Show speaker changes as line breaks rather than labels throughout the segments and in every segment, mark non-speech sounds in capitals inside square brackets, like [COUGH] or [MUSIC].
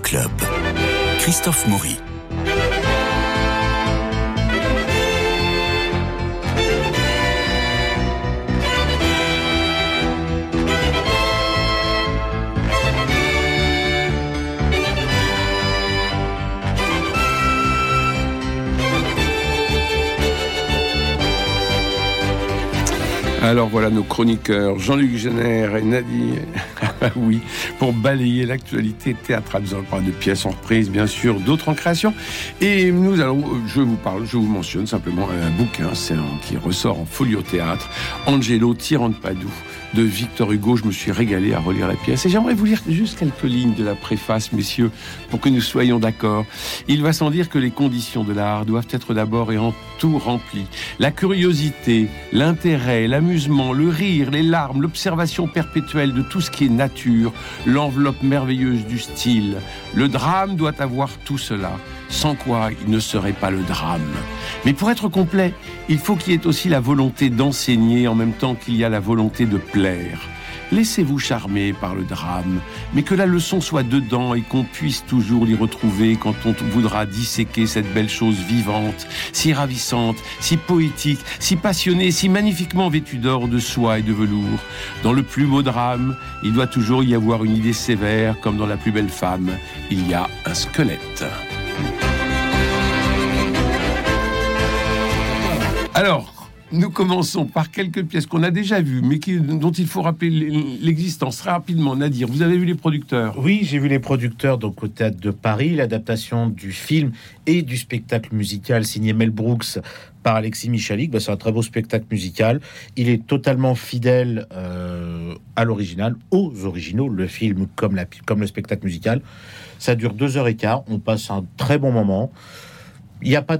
Club. Christophe Maury.
Alors voilà nos chroniqueurs Jean-Luc Génère et Nadine, [LAUGHS] oui, pour balayer l'actualité théâtrale. Nous allons parler de pièces en reprise, bien sûr, d'autres en création. Et nous allons, je vous parle, je vous mentionne simplement un bouquin qui ressort en folio théâtre, Angelo Tyran Padoue de Victor Hugo. Je me suis régalé à relire la pièce. Et j'aimerais vous lire juste quelques lignes de la préface, messieurs, pour que nous soyons d'accord. Il va sans dire que les conditions de l'art doivent être d'abord et en tout remplies. La curiosité, l'intérêt, l'amusement, le rire, les larmes, l'observation perpétuelle de tout ce qui est l'enveloppe merveilleuse du style. Le drame doit avoir tout cela sans quoi il ne serait pas le drame. Mais pour être complet, il faut qu'il y ait aussi la volonté d'enseigner en même temps qu'il y a la volonté de plaire. Laissez-vous charmer par le drame, mais que la leçon soit dedans et qu'on puisse toujours l'y retrouver quand on voudra disséquer cette belle chose vivante, si ravissante, si poétique, si passionnée, si magnifiquement vêtue d'or, de soie et de velours. Dans le plus beau drame, il doit toujours y avoir une idée sévère, comme dans la plus belle femme, il y a un squelette. Alors, nous commençons par quelques pièces qu'on a déjà vues, mais dont il faut rappeler l'existence rapidement. Nadir, vous avez vu les producteurs?
Oui, j'ai vu les producteurs donc au théâtre de Paris, l'adaptation du film et du spectacle musical signé Mel Brooks par Alexis Michalik. Bah, c'est un très beau spectacle musical. Il est totalement fidèle euh, à l'original, aux originaux, le film comme, comme le spectacle musical. Ça dure deux heures et quart. On passe un très bon moment. Il n'y a pas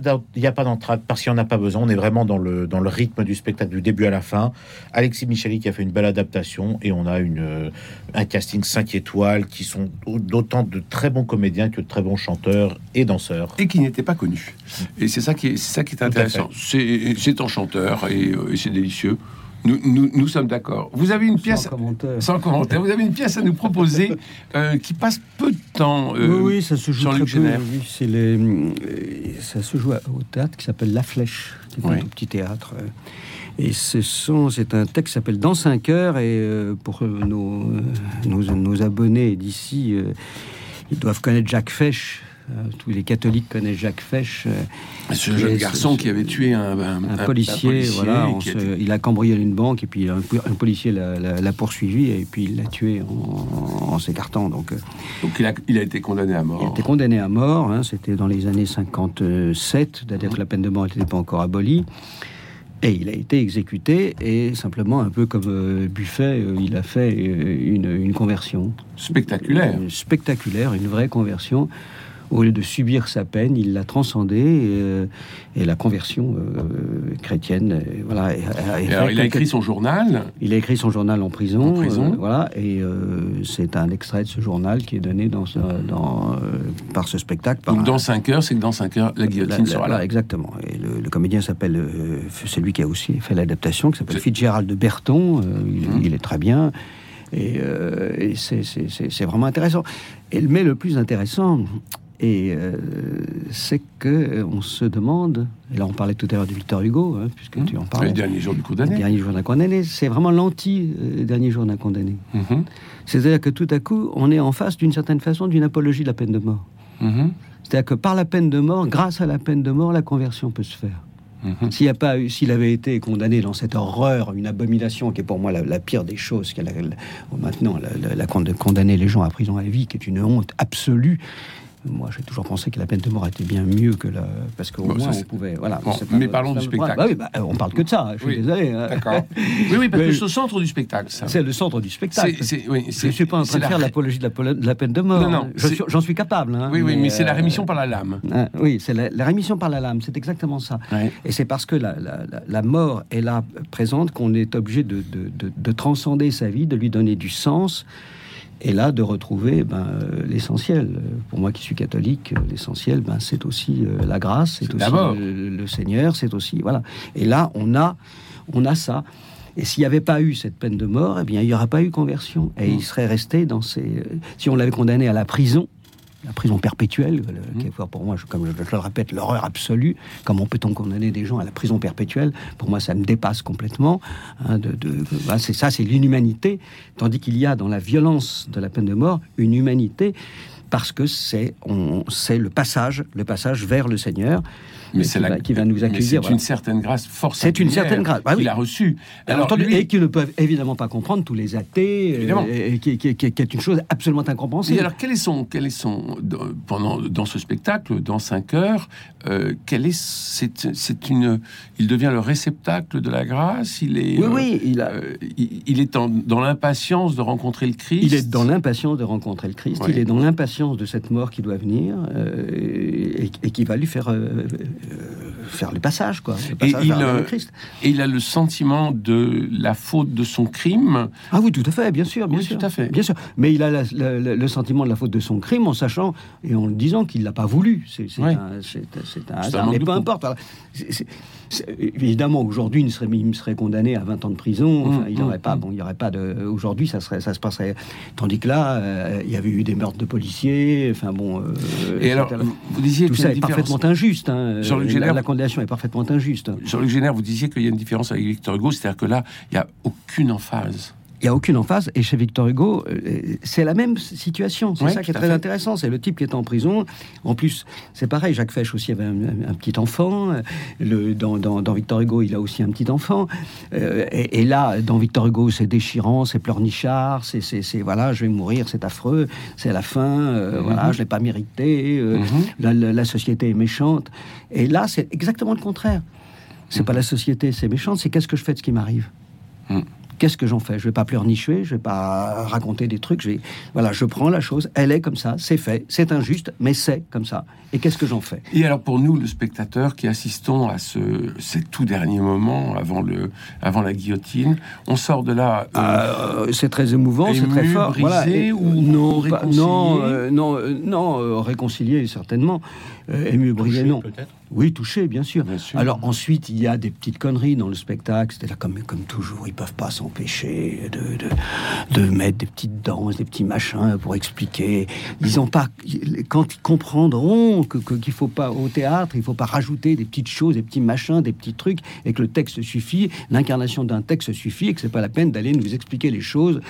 d'entrade parce qu'il n'y en a pas besoin. On est vraiment dans le, dans le rythme du spectacle du début à la fin. Alexis Micheli qui a fait une belle adaptation et on a une, euh, un casting 5 étoiles qui sont d'autant de très bons comédiens que de très bons chanteurs et danseurs.
Et qui n'étaient pas connus. Et c'est ça qui est, ça qui est intéressant. C'est enchanteur et, euh, et c'est délicieux. Nous, nous, nous, sommes d'accord. Vous avez une pièce
sans
commentaire. Vous avez une pièce à nous proposer euh, qui passe peu de temps.
Euh, oui, oui, ça se joue très peu. c'est les, euh, ça se joue au théâtre qui s'appelle La Flèche, qui est un petit théâtre. Et ce sont, c'est un texte qui s'appelle Dans 5 heures. Et pour nos, nos, nos abonnés d'ici, ils doivent connaître Jacques Fesch euh, tous les catholiques connaissent Jacques Fesch.
Euh, ce jeune garçon qui avait tué un,
policier, voilà, il a cambriolé une banque et puis un, policier l'a poursuivi et puis il l'a tué en, s'écartant. Donc, euh,
donc il, a, il, a, été condamné à mort.
Il a été condamné à mort. Hein, c'était dans les années 57, c'est-à-dire que la peine de mort n'était pas encore abolie. Et il a été exécuté, et simplement, un peu comme Buffet, il a fait une, une conversion.
Spectaculaire.
spectaculaire, une vraie conversion au lieu de subir sa peine, il l'a transcendée et, euh, la conversion euh, chrétienne. Euh, voilà.
alors, il a écrit son journal.
Il a écrit son journal en prison. voilà, et c'est un extrait de ce journal qui est donné dans, dans par ce spectacle.
Donc, dans 5 heures, c'est que dans 5 heures, la guillotine sera là.
Exactement. Et le, comédien s'appelle, c'est lui qui a aussi fait l'adaptation, qui s'appelle Fitzgerald de Berton. Hum. il, est très bien. Et, et c'est vraiment intéressant. Et, mais le plus intéressant, et euh, c'est que euh, on se demande, et là on parlait tout à l'heure du Victor Hugo, hein, puisque mmh. tu en parles.
Le dernier jour du condamné.
Le dernier jour d'un condamné, c'est vraiment l'anti-dernier jour d'un condamné. Mmh. C'est-à-dire que tout à coup, on est en face d'une certaine façon d'une apologie de la peine de mort. Mmh. C'est-à-dire que par la peine de mort, grâce à la peine de mort, la conversion peut se faire. S'il a pas, s'il avait été condamné dans cette horreur, une abomination qui est pour moi la, pire des choses, qu'elle maintenant la, la, condamner les gens à prison à vie, qui est une honte absolue, moi, j'ai toujours pensé que la peine de mort était bien mieux que la. Parce qu'au moins, on pouvait. Voilà,
mais parlons du spectacle.
Bah oui, bah, on parle que de ça, je suis désolé.
Hein. D'accord. [LAUGHS] Oui, oui, parce que c'est le centre du spectacle.
C'est le centre du spectacle. oui, je ne suis pas en train de faire l'apologie de, la, peine de mort. Non, non. J'en suis capable. Hein,
oui, oui, mais, c'est la euh, rémission par la lame.
Ah, oui, c'est la, rémission par la lame, c'est exactement ça. Et c'est parce que la, mort est là présente qu'on est obligé de, de transcender sa vie, de lui donner du sens et là, de retrouver ben, euh, l'essentiel. Pour moi qui suis catholique, euh, l'essentiel, ben, c'est aussi euh, la grâce, c'est aussi le, Seigneur, c'est aussi... Voilà. Et là, on a, on a ça. Et s'il n'y avait pas eu cette peine de mort, eh bien, il n'y aurait pas eu conversion. Et il serait resté dans ces... Si on l'avait condamné à la prison, la prison perpétuelle, mmh. qui est pour moi, comme je, le répète, l'horreur absolue. Comment peut-on condamner des gens à la prison perpétuelle? Pour moi, ça me dépasse complètement. Hein, de, c'est ça, c'est l'inhumanité. Tandis qu'il y a dans la violence de la peine de mort une humanité parce que c'est le passage, le passage vers le Seigneur mais c'est la... qui va nous accueillir.
C'est une certaine grâce forcément.
C'est une certaine grâce.
Ah, qu'il a reçue.
Alors, Et qui ne peuvent évidemment pas comprendre tous les athées, euh, et, qui, est une chose absolument incompréhensible.
Et alors, quel est son, quel est son pendant dans ce spectacle, dans 5 heures, euh, quel est c'est une, il devient le réceptacle de la grâce. Il est,
oui, oui, il, a...
Euh, il, est dans l'impatience de rencontrer le Christ.
Il est dans l'impatience de rencontrer le Christ. Il est dans l'impatience de cette mort qui doit venir et, et, qui va lui faire euh, faire le passage, quoi.
et, il, et il a le sentiment de la faute de son crime.
Ah oui, tout à fait, bien sûr, bien
oui,
sûr,
tout à fait,
bien sûr. Mais il a le sentiment de la faute de son crime en sachant et en le disant qu'il l'a pas voulu. C'est un, hasard, mais peu importe. Évidemment, aujourd'hui, il, serait, il serait condamné à 20 ans de prison. Mmh, il n'y aurait mmh, pas, mmh. bon, il y aurait pas de. Aujourd'hui, ça serait, ça se passerait. Tandis que là, euh, il y avait eu des meurtres de policiers. Enfin bon. Euh,
et alors, vous disiez
tout ça est parfaitement injuste. Hein, la, la, condamnation est parfaitement injuste.
Jean-Luc Génère, vous disiez qu'il y a une différence avec Victor Hugo, c'est-à-dire que là, il n'y a aucune emphase
il n'y a aucune emphase. Et chez Victor Hugo, euh, c'est la même situation. C'est ça qui est très intéressant. C'est le type qui est en prison. En plus, c'est pareil. Jacques Fesch aussi avait un, petit enfant. Le, dans, dans, Victor Hugo, il a aussi un petit enfant. Euh, et, là, dans Victor Hugo, c'est déchirant, c'est pleurnichard, c'est voilà, je vais mourir, c'est affreux, c'est la fin. Euh, mhm. Voilà, je l'ai pas mérité. Mhm. la, société est méchante. Et là, c'est exactement le contraire. C'est mhm. pas la société, c'est méchante. C'est qu'est-ce que je fais de ce qui m'arrive? Qu'est-ce que j'en fais? Je vais pas pleurnicher, je vais pas raconter des trucs. Je vais, voilà, je prends la chose, elle est comme ça, c'est fait, c'est injuste, mais c'est comme ça. Et qu'est-ce que j'en fais?
Et alors pour nous, le spectateur qui assistons à ce ces tout derniers moments avant le avant la guillotine, on sort de là.
Euh, euh, c'est très émouvant, c'est très fort.
Brisé, ou
non, réconcilié? non, euh, non, non, réconcilié certainement. ému, brisé, non. Peut-être? Oui, touché, bien sûr. Alors ensuite, il y a des petites conneries dans le spectacle. C'est là comme, comme toujours, ils peuvent pas s'empêcher de, de, mettre des petites danses, des petits machins pour expliquer. Ils ont pas, quand ils comprendront que qu'il faut pas au théâtre, il faut pas rajouter des petites choses, des petits machins, des petits trucs, et que le texte suffit, l'incarnation d'un texte suffit, et que c'est pas la peine d'aller nous expliquer les choses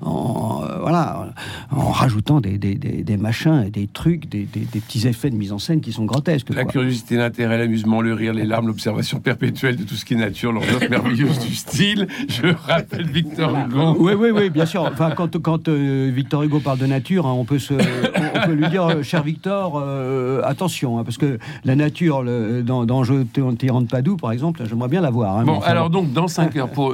en euh, voilà, en rajoutant des, des, des, machins, des trucs, des, petits effets de mise en scène qui sont grotesques.
La curiosité l'intérêt, l'amusement, le rire, les larmes, l'observation perpétuelle de tout ce qui est nature, l'horreur [LAUGHS] merveilleuse du style. Je rappelle Victor Hugo.
Oui, oui, oui, bien sûr. Enfin, quand, quand euh, Victor Hugo parle de nature, hein, on, peut se, on, peut lui dire, euh, cher Victor, euh, attention, hein, parce que la nature, le, dans, dans Je de Padoue, par exemple, j'aimerais bien la voir.
Hein, bon, alors donc, dans 5 heures, pour,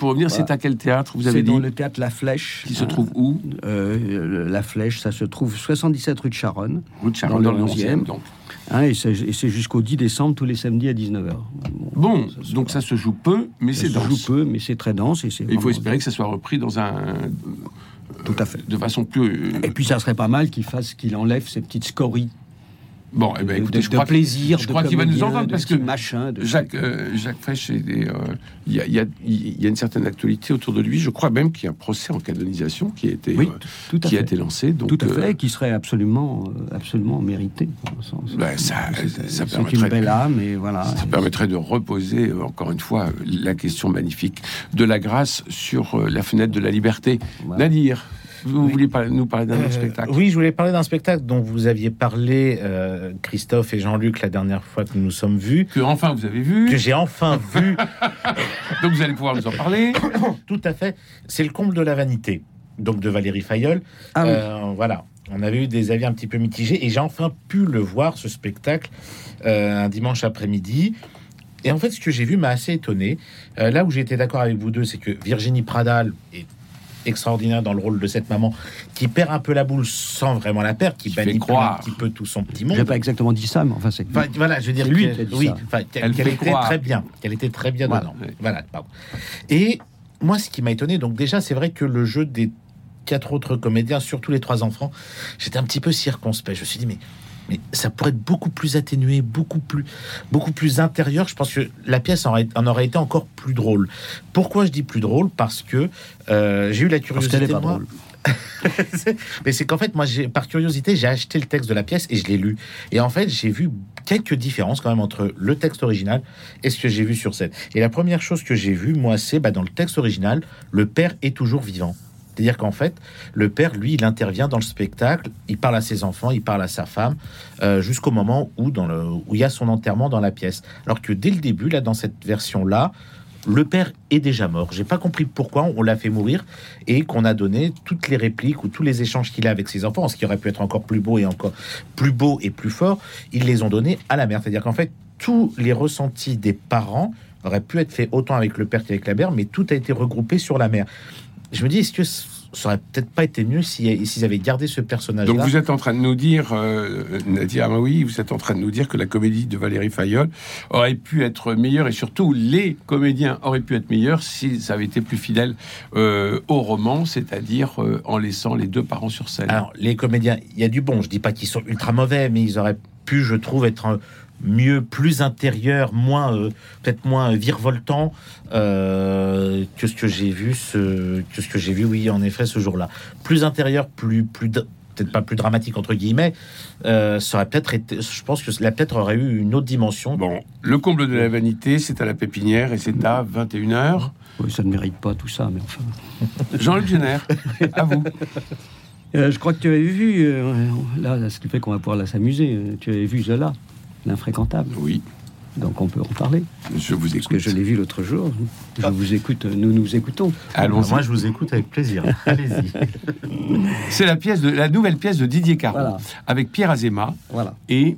pour revenir, c'est à quel théâtre vous avez
dit dans le théâtre La Flèche.
Qui se trouve où?
La Flèche, ça se trouve 77 rue de Charonne.
Rue de Charonne, dans, le 11e. Donc.
Hein, et c'est jusqu'au 10 décembre, tous les samedis à 19h.
Bon, donc ça se joue peu, mais c'est dense.
Ça se joue peu, mais c'est très dense. Et,
il faut espérer que ça soit repris dans un...
Tout à fait.
De façon plus...
Et puis ça serait pas mal qu'il fasse, qu'il enlève ces petites scories
Bon, eh ben, écoutez, je crois
plaisir,
je crois qu'il va nous entendre parce que
machin, de
Jacques, euh, Jacques Fesch, euh, il y, a, y, a, y, a, une certaine actualité autour de lui. Je crois même qu'il y a un procès en canonisation qui a été,
oui,
euh, qui a été lancé.
Donc, tout à fait, qui serait absolument, absolument mérité.
Ben, ça, ça
c'est une belle âme, et voilà.
Ça permettrait de reposer encore une fois la question magnifique de la grâce sur la fenêtre de la liberté. Nadir. Vous vouliez nous parler d'un euh, spectacle
Oui, je voulais parler d'un spectacle dont vous aviez parlé, euh, Christophe et Jean-Luc, la dernière fois que nous nous sommes vus.
Que enfin vous avez vu.
Que j'ai enfin vu. [LAUGHS] [LAUGHS]
Donc vous allez pouvoir nous en parler. [COUGHS]
Tout à fait. C'est le comble de la vanité. Donc de Valérie Fayolle.
Ah euh,
voilà. On avait eu des avis un petit peu mitigés et j'ai enfin pu le voir, ce spectacle, un dimanche après-midi. Et en fait, ce que j'ai vu m'a assez étonné. là où été d'accord avec vous deux, c'est que Virginie Pradal est extraordinaire dans le rôle de cette maman qui perd un peu la boule sans vraiment la perdre, qui, croire un petit peu tout son petit monde.
J'ai pas exactement dit ça, mais enfin c'est.
voilà, je veux dire lui. oui, qu'elle était très bien, qu'elle était très bien dedans. Voilà, pardon. Et moi, ce qui m'a étonné, donc déjà, c'est vrai que le jeu des quatre autres comédiens, surtout les trois enfants, j'étais un petit peu circonspect. Je me suis dit, mais mais ça pourrait être beaucoup plus atténué, beaucoup plus, beaucoup plus intérieur. Je pense que la pièce en, aurait été encore plus drôle. Pourquoi je dis plus drôle? Parce que euh, j'ai eu la curiosité.
Parce pas drôle. [LAUGHS]
Mais c'est qu'en fait, moi, par curiosité, j'ai acheté le texte de la pièce et je l'ai lu. Et en fait, j'ai vu quelques différences quand même entre le texte original et ce que j'ai vu sur scène. Et la première chose que j'ai vue, moi, c'est bah, dans le texte original, le père est toujours vivant. C'est-à-dire qu'en fait, le père, lui, il intervient dans le spectacle, il parle à ses enfants, il parle à sa femme, euh, jusqu'au moment où, où il y a son enterrement dans la pièce. Alors que dès le début, là, dans cette version-là, le père est déjà mort. J'ai pas compris pourquoi on l'a fait mourir et qu'on a donné toutes les répliques ou tous les échanges qu'il a avec ses enfants, ce qui aurait pu être encore plus beau et encore plus beau et plus fort, ils les ont donnés à la mère. C'est-à-dire qu'en fait, tous les ressentis des parents auraient pu être faits autant avec le père qu'avec la mère, mais tout a été regroupé sur la mère je me dis, est-ce que ça aurait peut-être pas été mieux s'ils avaient gardé ce personnage.
Donc vous êtes en train de nous dire, euh, Nadia oui, vous êtes en train de nous dire que la comédie de Valérie Fayolle aurait pu être meilleure et surtout les comédiens auraient pu être meilleurs si ça avait été plus fidèle euh, au roman, c'est-à-dire euh, en laissant les deux parents sur scène.
Alors les comédiens, il y a du bon. Je dis pas qu'ils sont ultra mauvais, mais ils auraient pu, je trouve, être mieux, plus intérieur, moins euh, peut-être moins virevoltant euh, que ce que j'ai vu, ce, que ce que j'ai vu, oui, en effet, ce jour-là. Plus intérieur, plus, plus peut-être pas plus dramatique entre guillemets, euh, ça aurait peut-être été. Je pense que la peut-être aurait eu une autre dimension.
Bon, le comble de la vanité, c'est à la pépinière et c'est à 21h.
Oui, ça ne mérite pas tout ça, mais enfin. [LAUGHS]
Jean-Luc Génère, à vous.
je crois que tu avais vu, là, ce qui fait qu'on va pouvoir là s'amuser, tu avais vu Zola l'infréquentable.
Oui.
Donc on peut en parler.
Je vous écoute.
Parce que je l'ai vu l'autre jour. Je ah. vous écoute, nous nous écoutons.
Allons Moi je vous écoute avec plaisir. Allez-y.
C'est la pièce de la nouvelle pièce de Didier Caron avec Pierre Azéma
voilà.
et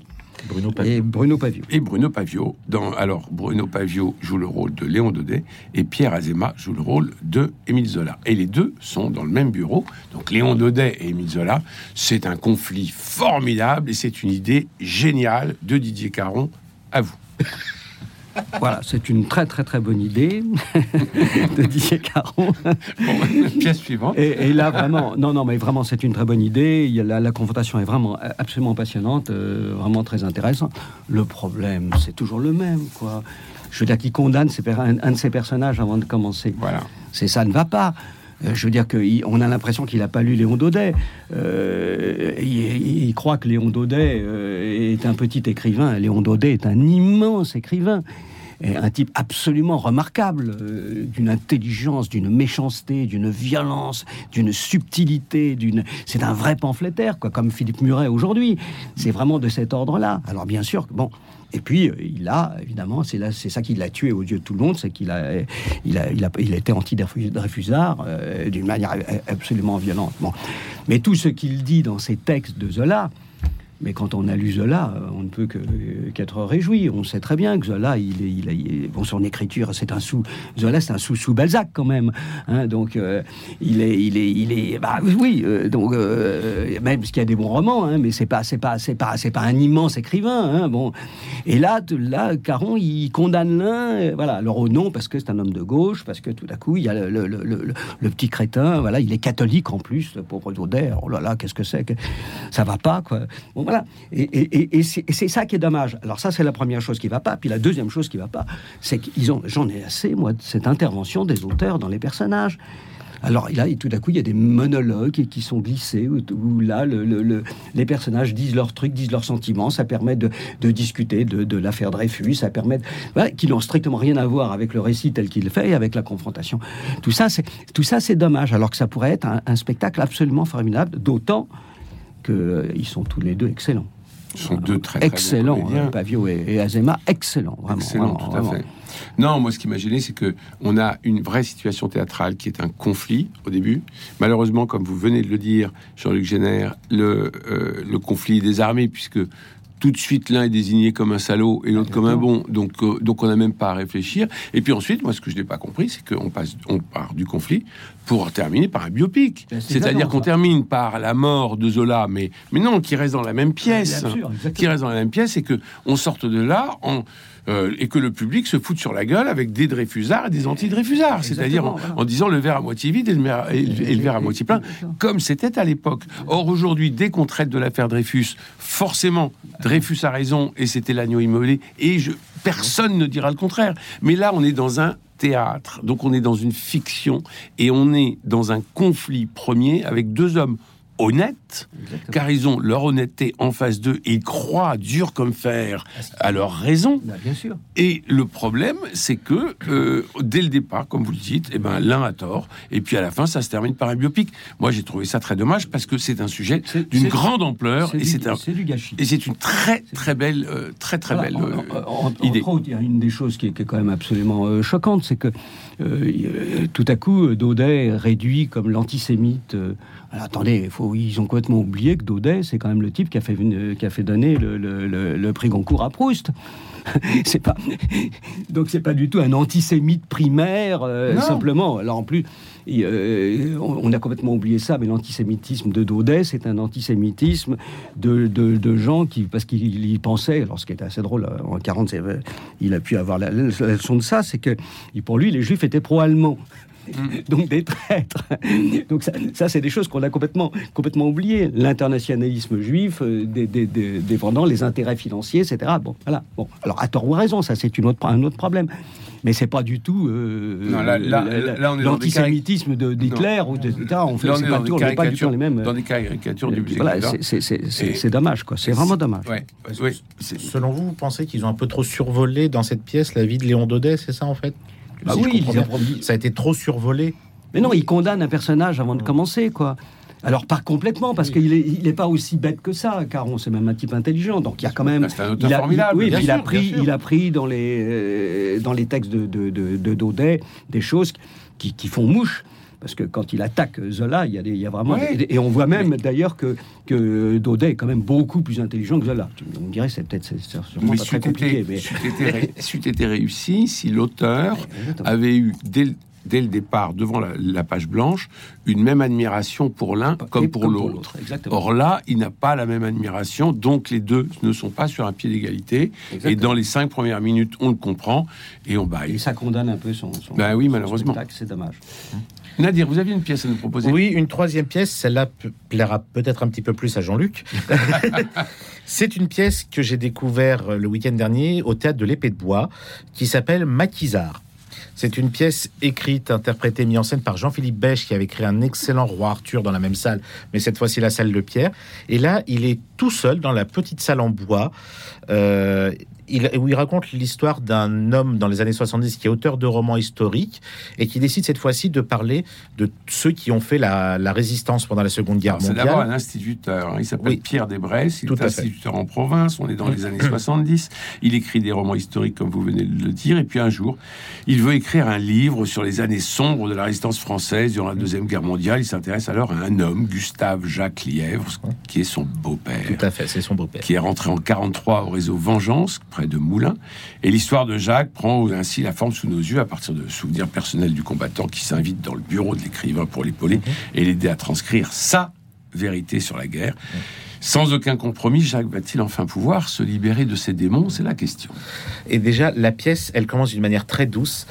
Bruno Pavio. Et Bruno Pavio.
Et Bruno Pavio. Dans, alors, Bruno Pavio joue le rôle de Léon Daudet et Pierre Azéma joue le rôle de Émile Zola. Et les deux sont dans le même bureau. Donc, Léon Daudet et Émile Zola, c'est un conflit formidable et c'est une idée géniale de Didier Caron. À vous.
Voilà, c'est une très très très bonne idée [LAUGHS] de Didier Caron.
pièce suivante.
Et, là vraiment, non non mais vraiment c'est une très bonne idée. Il y a la, confrontation est vraiment absolument passionnante, euh, vraiment très intéressante. Le problème c'est toujours le même quoi. Je veux dire qu'il condamne un, de ses personnages avant de commencer.
Voilà.
C'est ça ne va pas. Euh, je veux dire qu'on a l'impression qu'il n'a pas lu Léon Daudet. Euh, il, croit que Léon Daudet est un petit écrivain. Léon Daudet est un immense écrivain un type absolument remarquable, euh, d'une intelligence, d'une méchanceté, d'une violence, d'une subtilité, d'une. C'est un vrai pamphlétaire, quoi, comme Philippe Muret aujourd'hui. C'est vraiment de cet ordre-là. Alors bien sûr, bon. Et puis euh, il a évidemment, c'est là, c'est ça qui l'a tué aux yeux de tout le monde, c'est qu'il a, il a, il a, il a été anti-Dreyfusard euh, d'une manière absolument violente. Bon. Mais tout ce qu'il dit dans ses textes de Zola, mais quand on a lu Zola, euh, on ne peut qu'être réjoui. On sait très bien que Zola, il est, bon, son écriture, c'est un sous. Zola, c'est un sous sous Balzac quand même. Hein, donc, euh, il est, il est, il est. Bah oui. Euh, donc, même parce qu'il y a des bons romans, hein, mais c'est pas, c'est pas, c'est pas, c'est pas un immense écrivain. Hein, bon. Et là, là, Caron, il condamne l'un. Voilà. Alors au nom, parce que c'est un homme de gauche, parce que tout à coup, il y a le, le, le, petit crétin. Voilà, il est catholique en plus, le pauvre Daudet. Oh là là, qu'est-ce que c'est que ça va pas quoi. Bon, voilà. Et, c'est ça qui est dommage. Alors ça, c'est la première chose qui va pas. Puis la deuxième chose qui va pas, c'est qu'ils ont, j'en ai assez, moi, de cette intervention des auteurs dans les personnages. Alors là, tout d'un coup, il y a des monologues qui sont glissés, où, là, les personnages disent leurs trucs, disent leurs sentiments. Ça permet de, discuter de, l'affaire Dreyfus. Ça permet, qui n'ont strictement rien à voir avec le récit tel qu'il fait et avec la confrontation. Tout ça, c'est dommage. Alors que ça pourrait être un spectacle absolument formidable, d'autant qu'ils euh, sont tous les deux excellents.
Ils sont deux très,
très excellents. Hein, Pavio et, Azema, excellents, vraiment.
Excellent, tout à fait. Non, moi, ce qui m'a gêné, c'est que on a une vraie situation théâtrale qui est un conflit au début. Malheureusement, comme vous venez de le dire, Jean-Luc Génère, le, euh, le conflit des armées, puisque tout de suite l'un est désigné comme un salaud et l'autre comme un bon. Donc, euh, donc on n'a même pas à réfléchir. Et puis ensuite, moi, ce que je n'ai pas compris, c'est qu'on passe, on part du conflit pour terminer par un biopic. Ben, C'est-à-dire qu'on termine par la mort de Zola, mais, mais non, qui reste dans la même pièce. qui reste dans la même pièce et que on sorte de là en euh, et que le public se fout sur la gueule avec des Dreyfusards et des anti-Dreyfusards, c'est-à-dire en, disant le verre à moitié vide et le, verre à moitié plein, comme c'était à l'époque. Or aujourd'hui, dès qu'on traite de l'affaire Dreyfus, forcément, Dreyfus a raison et c'était l'agneau immolé, et je, personne ne dira le contraire. Mais là, on est dans un théâtre, donc on est dans une fiction et on est dans un conflit premier avec deux hommes honnêtes, car ils ont leur honnêteté en face d'eux et ils croient dur comme fer à leur raison.
Bah, bien sûr.
Et le problème, c'est que euh, dès le départ, comme vous le dites, eh ben, l'un a tort, et puis à la fin, ça se termine par un biopic. Moi, j'ai trouvé ça très dommage parce que c'est un sujet d'une grande ampleur et c'est un
du gâchis.
et c'est une très très belle, euh, très très belle euh,
en-
idée.
autres, il y a une des choses qui est, qui est quand même absolument choquante, c'est que tout à coup, Daudet réduit comme l'antisémite. Alors, attendez, il faut, ils ont complètement oublié que Daudet, c'est quand même le type qui a fait, qui a fait donner le, le- le- le prix Goncourt à Proust. [LAUGHS] c'est pas donc c'est pas du tout un antisémite primaire euh, simplement. Alors en plus, euh, on a complètement oublié ça, mais l'antisémitisme de Daudet, c'est un antisémitisme de, de, de gens qui, parce qu'il y pensait, alors ce qui était assez drôle, euh, en 40, c'est, euh, il a pu avoir la, la leçon de ça, c'est que pour lui, les juifs étaient pro-allemands. [LAUGHS] Donc des traîtres. [LAUGHS] Donc ça, ça, c'est des choses qu'on a complètement, complètement oubliées. L'internationalisme juif, euh, des- des- des- défendant les intérêts financiers, etc. Bon, voilà. Bon, alors à tort ou à raison, ça c'est une autre, un autre problème. Mais c'est pas du tout euh, l'antisémitisme d'Hitler ou de, etc. On fait
Là, on est dans des
pas du tout les mêmes.
dans des caricatures du
voilà,
Black
c'est- dommage, quoi. C'est vraiment dommage.
Ouais,
Selon vous, vous pensez qu'ils ont un peu trop survolé dans cette pièce la vie de Léon Daudet, c'est ça en fait?
Bah
Si je
oui,
ça a été trop survolé.
Mais non, il condamne un personnage avant de commencer, quoi. Alors pas complètement, parce qu'il est, il est pas aussi bête que ça, car on c'est même un type intelligent. Donc il y a quand même.
C'est un auteur
il a,
formidable,
oui, il a
sûr,
pris,
bien sûr.
il a pris dans les euh, dans les textes de, de, de- de Daudet des choses qui, qui font mouche. Parce que quand il attaque Zola, il y a, des- il y a vraiment.
Ouais.
Et, et on voit même d'ailleurs que, que Daudet est quand même beaucoup plus intelligent que Zola. On dirait c'est peut-être c'est c'est sûrement
mais
pas très
c'eût
compliqué.
été,
Mais...
c'eût été ré- été réussi si l'auteur avait eu dès dès le départ, devant la, la page blanche, une même admiration pour l'un
Et
comme pour l'autre. Or là, il n'a pas la même admiration, donc les deux ne sont pas sur un pied d'égalité. Et dans les cinq premières minutes, on le comprend et on
Et
baille.
ça condamne un peu son. son
Bah oui,
son
malheureusement.
C'est dommage.
Nadir, vous aviez une pièce à nous proposer
Oui, une troisième pièce, celle-là plaira peut-être un petit peu plus à Jean-Luc. [LAUGHS] C'est une pièce que j'ai découvert euh, le week-end dernier au théâtre de l'Épée de Bois, qui s'appelle Maquisard. C'est une pièce écrite, interprétée, mise en scène par Jean-Philippe Bèche, qui avait créé un excellent roi Arthur dans la même salle, mais cette fois-ci la salle de Pierre. Et là, il est tout seul dans la petite salle en bois, euh, il, où il raconte l'histoire d'un homme dans les années 70 qui est auteur de romans historiques et qui décide cette fois-ci de parler de ceux qui ont fait la, la résistance pendant la Seconde Guerre
Alors, C'est d'abord
mondiale.
un instituteur. hein. Il s'appelle
Oui.
Pierre Desbresse. Il
Tout
est
fait.
instituteur en province. On est dans les années 70. Il écrit des romans historiques, comme vous venez de le dire. Et puis un jour, il veut écrire un livre sur les années sombres de la résistance française durant la Deuxième Guerre mondiale. Il s'intéresse alors à un homme, Gustave Jacques Lièvre, qui est son beau-père
Tout à fait, c'est son beau-père.
qui est rentré en 43 au réseau Vengeance, près de Moulins. Et l'histoire de Jacques prend ainsi la forme sous nos yeux à partir de souvenirs personnels du combattant qui s'invite dans le bureau de l'écrivain pour l'épauler et l'aider à transcrire sa vérité sur la guerre. Sans aucun compromis, Jacques va-t-il enfin pouvoir se libérer de ses démons? C'est la question.
Et déjà, la pièce, elle commence d'une manière très douce.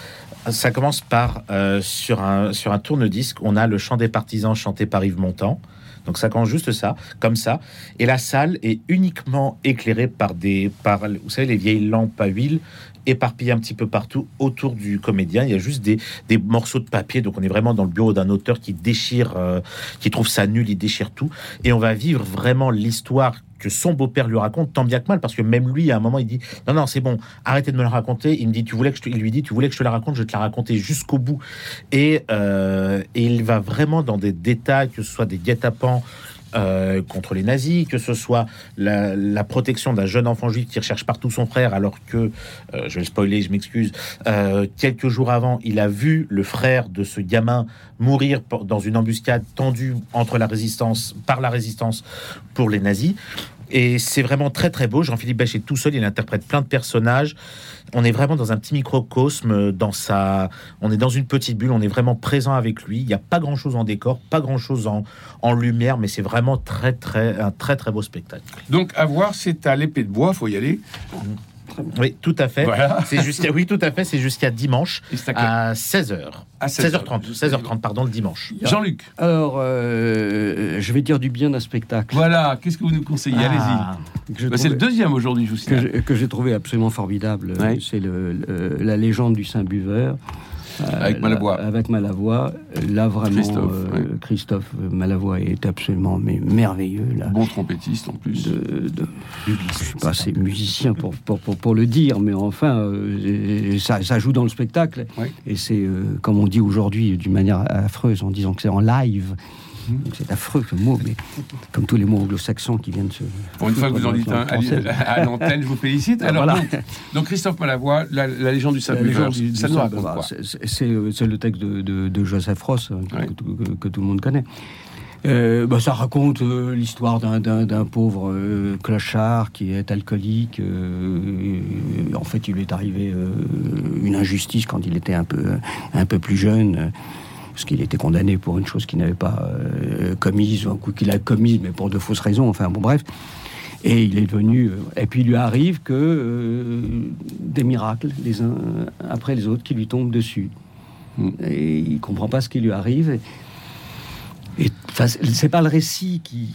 Ça commence par, euh, sur, un, sur un tourne-disque, on a le chant des partisans chanté par Yves Montand. Donc ça commence juste ça, comme ça. Et la salle est uniquement éclairée par des, par, vous savez, les vieilles lampes à huile éparpillées un petit peu partout autour du comédien. Il y a juste des, des morceaux de papier. Donc on est vraiment dans le bureau d'un auteur qui déchire, euh, qui trouve ça nul, il déchire tout. Et on va vivre vraiment l'histoire que son beau-père lui raconte tant bien que mal parce que même lui à un moment il dit non non c'est bon arrêtez de me la raconter il me dit tu voulais que je te... il lui dit tu voulais que je te la raconte je vais te la raconter jusqu'au bout et, euh, et il va vraiment dans des détails que ce soit des guet-apens euh, contre les nazis, que ce soit la, protection d'un jeune enfant juif qui recherche partout son frère, alors que, euh, je vais le spoiler, je m'excuse, euh, quelques jours avant, il a vu le frère de ce gamin mourir dans une embuscade tendue entre la résistance, par la résistance pour les nazis. Et c'est vraiment très très beau. Jean-Philippe Bech est tout seul, il interprète plein de personnages. On est vraiment dans un petit microcosme, dans sa, on est dans une petite bulle, on est vraiment présent avec lui. Il n'y a pas grand chose en décor, pas grand chose en, en lumière, mais c'est vraiment très très un très très beau spectacle.
Donc, à voir, c'est à l'épée de bois, faut y aller.
Oui, tout à fait.
Voilà.
C'est jusqu'à oui, tout à fait, c'est jusqu'à dimanche
à quel-
à 16h.
À 16h.
16h30, 16h30 pardon le dimanche.
Jean-Luc,
Alors, euh, je vais dire du bien d'un spectacle.
voilà, qu'est-ce que vous nous conseillez?
Ah,
Allez-y. Bah, c'est le deuxième aujourd'hui, je vous
que
signale.
j'ai- que j'ai trouvé absolument formidable.
Ouais.
C'est le, le- la légende du Saint-Buveur.
Avec Malavoie.
avec Malavoie. Là, vraiment,
Christophe,
euh, Christophe Malavoie est absolument mais merveilleux. Là.
Bon trompettiste en plus.
De, de, je suis pas assez musicien pour, pour, pour, pour, le dire, mais enfin, euh, ça, ça, joue dans le spectacle. Et c'est, euh, comme on dit aujourd'hui, d'une manière affreuse, en disant que c'est en live. C'est affreux ce mot, mais comme tous les mots anglo-saxons qui viennent se.
Pour une fois que vous en dites un à, l'antenne, je vous félicite. Alors,
Voilà.
donc, donc, Christophe Malavoie, la, la légende du raconte
bah,
quoi
c'est- C'est c'est le texte de, de- de Joseph Ross, hein, que,
Ouais.
que tout- que- que tout le monde connaît. Euh, bah, ça raconte euh, l'histoire d'un- d'un d'un pauvre euh, clochard qui est alcoolique. euh, et en fait, il lui est arrivé euh, une injustice quand il était un peu, un peu plus jeune. Parce qu'il était condamné pour une chose qu'il n'avait pas euh, commise, ou un coup qu'il a commise, mais pour de fausses raisons. Enfin, bon, bref. Et il est devenu. euh, et puis il lui arrive que euh, des miracles, les uns après les autres, qui lui tombent dessus. Et il comprend pas ce qui lui arrive. Enfin, c'est pas le récit qui.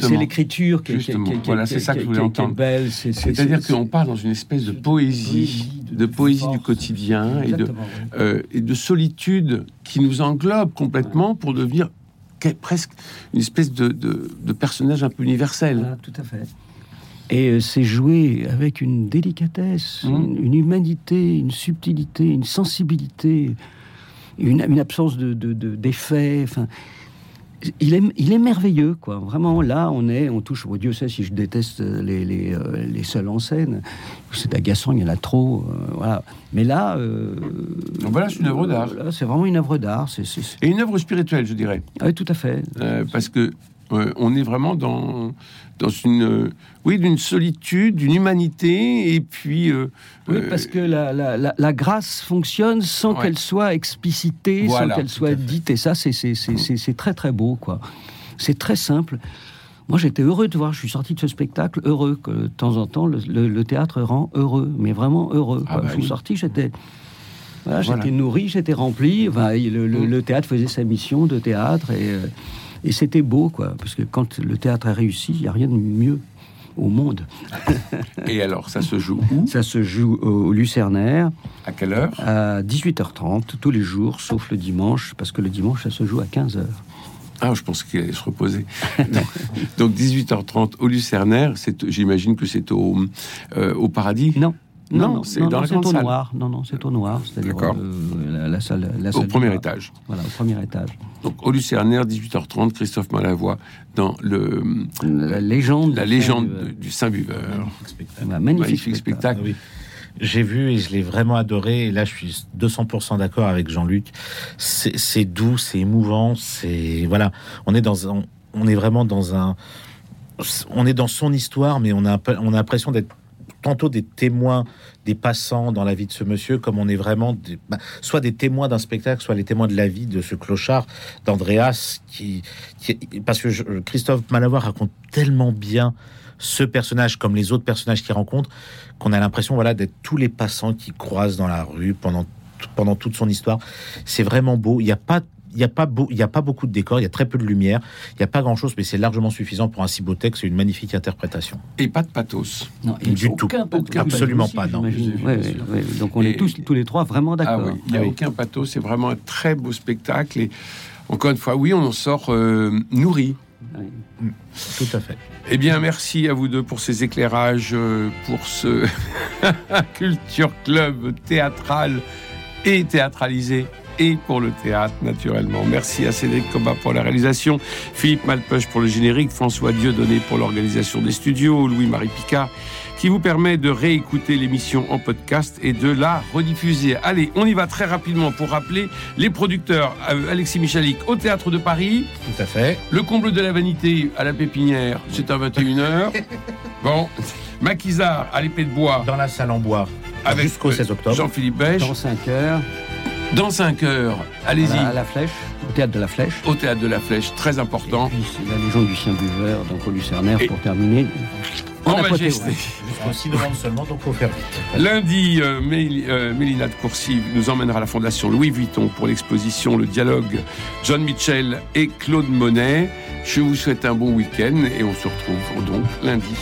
C'est l'écriture qui, qui-
Justement.
qui-
Voilà, c'est ça que je voulais entendre. C'est-à-dire
c'est-
qu'on parle dans une espèce de poésie, de poésie du quotidien et de,
Exactement, oui.
euh, et de solitude qui nous englobe complètement pour devenir que- presque une espèce de, personnage un peu universel.
Voilà, tout à fait. Et euh, c'est joué avec une délicatesse,
Mm.
une, une humanité, une subtilité, une sensibilité, une, une absence de, de- de- d'effet. Enfin, il est, il est merveilleux, quoi. Vraiment, là, on est, on touche. Oh, Dieu sait si je déteste les, les, euh, les seuls en scène. C'est agaçant, il y en a trop. euh, voilà. Mais là, euh,
Donc voilà, c'est une œuvre d'art.
c'est vraiment une œuvre d'art.
Et une œuvre spirituelle, je dirais.
Ah oui, tout à fait.
Parce que euh, on est vraiment dans, dans une, euh, oui, d'une solitude, d'une humanité, et puis. euh,
Oui, parce que la, la- la- la grâce fonctionne sans
Ouais.
qu'elle soit explicitée,
Voilà,
sans qu'elle soit dite. Et ça, c'est- c'est c'est- c'est- très très beau, quoi. C'est très simple. Moi, j'étais heureux de voir. Je suis sorti de ce spectacle heureux. Que de temps en temps, le, le- le théâtre rend heureux, mais vraiment heureux.
Ah bah
je suis
oui.
sorti, j'étais. Voilà,
Voilà.
J'étais nourri, j'étais rempli. Enfin, le, le-
Mm.
le théâtre faisait sa mission de théâtre et, et c'était beau, quoi. Parce que quand le théâtre a réussi, il n'y a rien de mieux au monde.
Et alors, ça se joue où?
Ça se joue au Lucernaire.
À quelle heure?
À 18h30 tous les jours, sauf le dimanche, parce que le dimanche, ça se joue à 15h.
Ah, je pense qu'il allait se reposer. [LAUGHS] Donc 18h30 au Lucernaire, j'imagine que c'est au, euh, au paradis?
Non.
Non, c'est dans la grande
au
salle.
noir. Non, non, c'est au noir. C'est-à-dire
D'accord.
euh, la, la salle, la
Au
salle
premier
noir.
étage.
Voilà, au premier étage.
Donc au Lucernaire, 18h30, Christophe Malavoie dans le,
La légende.
la
du
légende
Saint-
de- du Saint-Buveur.
Voilà, magnifique,
Magnifique
spectacle.
spectacle.
Oui. J'ai vu et je l'ai vraiment adoré. Et là, je suis 200% d'accord avec Jean-Luc. C'est doux, c'est émouvant. C'est voilà, on est dans un, on est vraiment dans un, on est dans son histoire, mais on a on a l'impression d'être tantôt des témoins, des passants dans la vie de ce monsieur, comme on est vraiment des- bah, soit des témoins d'un spectacle, soit les témoins de la vie de ce clochard d'Andreas, qui, parce que Christophe Malavoie raconte tellement bien ce personnage comme les autres personnages qu'il rencontre qu'on a l'impression voilà d'être tous les passants qui croisent dans la rue pendant pendant toute son histoire. C'est vraiment beau. Il n'y a pas il y a pas beau, y a pas beaucoup de décors, il y a très peu de lumière, il n'y a pas grand chose, mais c'est largement suffisant pour un si beau texte et une magnifique interprétation.
Et pas de pathos.
Non,
Du tout.
aucun pathos
Absolument
aussi,
pas, non.
Ouais, ouais, ouais. Donc on
Et-
est tous, tous les trois vraiment
Ah
d'accord.
oui, il n'y a
Ah oui.
aucun pathos, c'est vraiment un très beau spectacle. Et encore une fois, oui, on en sort euh, nourri.
Ouais.
Tout à fait.
Eh bien, merci à vous deux pour ces éclairages, euh, pour ce [LAUGHS] Culture Club théâtral et théâtralisé et pour le théâtre, naturellement. Merci à Cédric Coba pour la réalisation, Philippe Malpeuch pour le générique, François Dieudonné pour l'organisation des studios, Louis-Marie Picard qui vous permet de réécouter l'émission en podcast et de la rediffuser. Allez, on y va très rapidement pour rappeler les producteurs euh, Alexis Michalik au Théâtre de Paris,
Tout à fait.
le comble de la vanité à la pépinière, c'est à 21h. [LAUGHS] bon, Maquisard à l'épée de bois
Dans la salle en bois
avec
jusqu'au
euh,
16 octobre.
Jean-Philippe Bèche.
Dans 5 heures,
Dans 5 heures, allez-y,
à la flèche, au théâtre de la flèche.
au théâtre de la Flèche, très important.
Et puis c'est la légende du chien buveur, donc au Lucernaire,
Et-
pour terminer.
En majesté.
Jusqu'au 6 novembre seulement, donc faut faire vite.
Lundi, euh, Mél- euh, Mélina de Coursive nous emmènera à la Fondation Louis Vuitton pour l'exposition Le Dialogue John Mitchell et Claude Monet. Je vous souhaite un bon week-end et on se retrouve donc lundi.